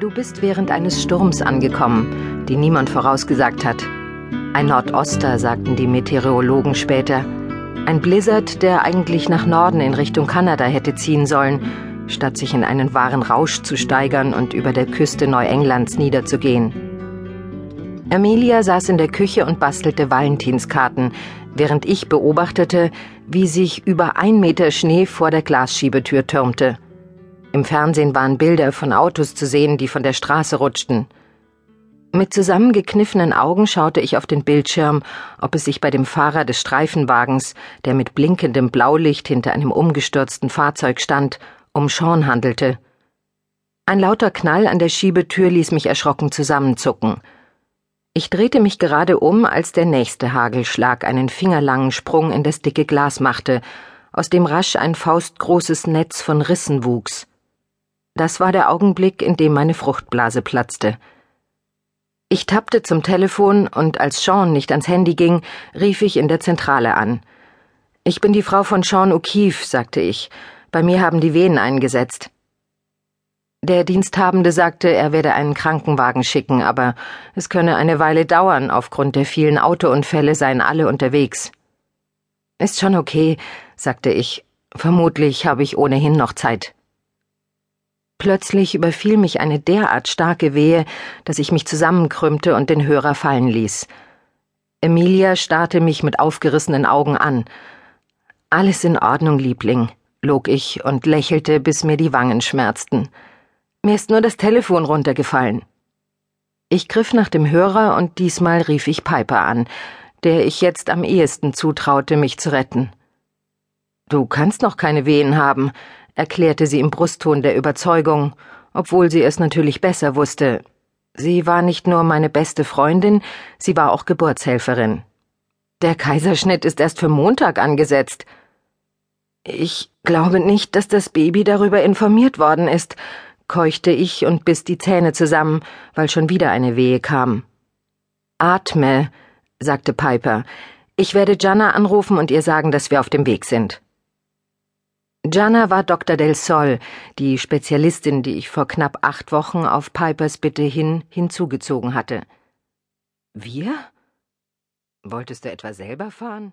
Du bist während eines Sturms angekommen, den niemand vorausgesagt hat. Ein Nordoster, sagten die Meteorologen später. Ein Blizzard, der eigentlich nach Norden in Richtung Kanada hätte ziehen sollen, statt sich in einen wahren Rausch zu steigern und über der Küste Neuenglands niederzugehen. Amelia saß in der Küche und bastelte Valentinskarten, während ich beobachtete, wie sich über ein Meter Schnee vor der Glasschiebetür türmte. Im Fernsehen waren Bilder von Autos zu sehen, die von der Straße rutschten. Mit zusammengekniffenen Augen schaute ich auf den Bildschirm, ob es sich bei dem Fahrer des Streifenwagens, der mit blinkendem Blaulicht hinter einem umgestürzten Fahrzeug stand, um Sean handelte. Ein lauter Knall an der Schiebetür ließ mich erschrocken zusammenzucken. Ich drehte mich gerade um, als der nächste Hagelschlag einen fingerlangen Sprung in das dicke Glas machte, aus dem rasch ein faustgroßes Netz von Rissen wuchs. Das war der Augenblick, in dem meine Fruchtblase platzte. Ich tappte zum Telefon und als Sean nicht ans Handy ging, rief ich in der Zentrale an. Ich bin die Frau von Sean O'Keefe, sagte ich. Bei mir haben die Venen eingesetzt. Der Diensthabende sagte, er werde einen Krankenwagen schicken, aber es könne eine Weile dauern, aufgrund der vielen Autounfälle seien alle unterwegs. Ist schon okay, sagte ich. Vermutlich habe ich ohnehin noch Zeit. Plötzlich überfiel mich eine derart starke Wehe, dass ich mich zusammenkrümmte und den Hörer fallen ließ. Emilia starrte mich mit aufgerissenen Augen an. Alles in Ordnung, Liebling, log ich und lächelte, bis mir die Wangen schmerzten. Mir ist nur das Telefon runtergefallen. Ich griff nach dem Hörer und diesmal rief ich Piper an, der ich jetzt am ehesten zutraute, mich zu retten. Du kannst noch keine Wehen haben, erklärte sie im Brustton der Überzeugung, obwohl sie es natürlich besser wusste. Sie war nicht nur meine beste Freundin, sie war auch Geburtshelferin. Der Kaiserschnitt ist erst für Montag angesetzt. Ich glaube nicht, dass das Baby darüber informiert worden ist, keuchte ich und biss die Zähne zusammen, weil schon wieder eine Wehe kam. Atme, sagte Piper. Ich werde Jana anrufen und ihr sagen, dass wir auf dem Weg sind. Gianna war Dr. Del Sol, die Spezialistin, die ich vor knapp acht Wochen auf Pipers Bitte hin hinzugezogen hatte. Wir? Wolltest du etwa selber fahren?